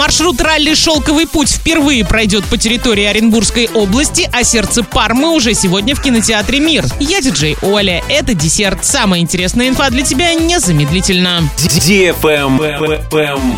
Маршрут ралли «Шелковый путь» впервые пройдет по территории Оренбургской области, а сердце Пармы уже сегодня в кинотеатре «Мир». Я диджей Оля. Это десерт. Самая интересная инфа для тебя незамедлительно.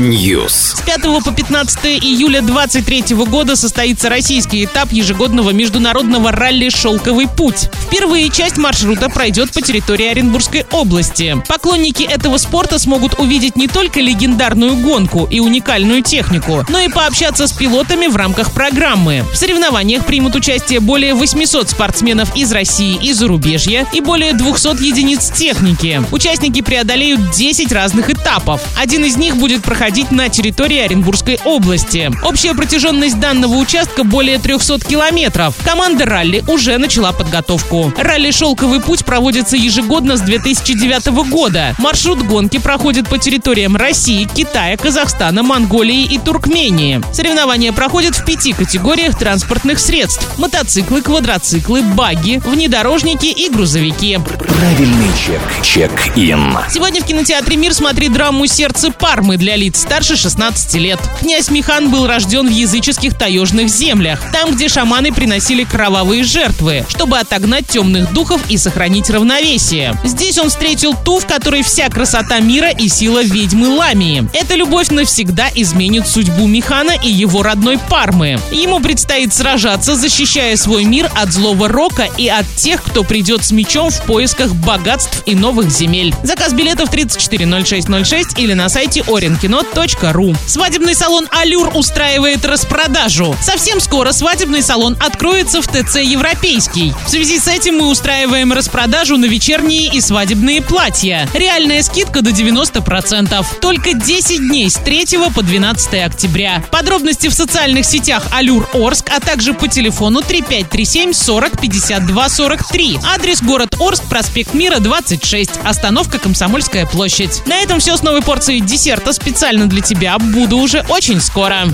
News. С 5 по 15 июля 2023 года состоится российский этап ежегодного международного ралли «Шелковый путь». Впервые часть маршрута пройдет по территории Оренбургской области. Поклонники этого спорта смогут увидеть не только легендарную гонку и уникальную технику, но и пообщаться с пилотами в рамках программы. В соревнованиях примут участие более 800 спортсменов из России и зарубежья и более 200 единиц техники. Участники преодолеют 10 разных этапов. Один из них будет проходить на территории Оренбургской области. Общая протяженность данного участка более 300 километров. Команда ралли уже начала подготовку. Ралли «Шелковый путь» проводится ежегодно с 2009 года. Маршрут гонки проходит по территориям России, Китая, Казахстана, Монголии и Туркмении. Соревнования проходят в пяти категориях транспортных средств. Мотоциклы, квадроциклы, баги, внедорожники и грузовики. Правильный чек. Чек-ин. Сегодня в кинотеатре «Мир» смотри драму «Сердце Пармы» для лиц старше 16 лет. Князь Михан был рожден в языческих таежных землях, там, где шаманы приносили кровавые жертвы, чтобы отогнать темных духов и сохранить равновесие. Здесь он встретил ту, в которой вся красота мира и сила ведьмы Ламии. Эта любовь навсегда изменит судьбу Михана и его родной Пармы. Ему предстоит сражаться, защищая свой мир от злого рока и от тех, кто придет с мечом в поисках богатств и новых земель. Заказ билетов 340606 или на сайте orinkino.ru. Свадебный салон «Алюр» устраивает распродажу. Совсем скоро свадебный салон откроется в ТЦ «Европейский». В связи с этим мы устраиваем распродажу на вечерние и свадебные платья. Реальная скидка до 90%. Только 10 дней с 3 по 12 октября. Подробности в социальных сетях «Алюр Орск», а также по телефону 3537 40 52 43. Адрес город Орск, проспект Мира, 26. Остановка Комсомольская площадь. На этом все с новой порцией десерта специально для тебя. Буду уже очень скоро.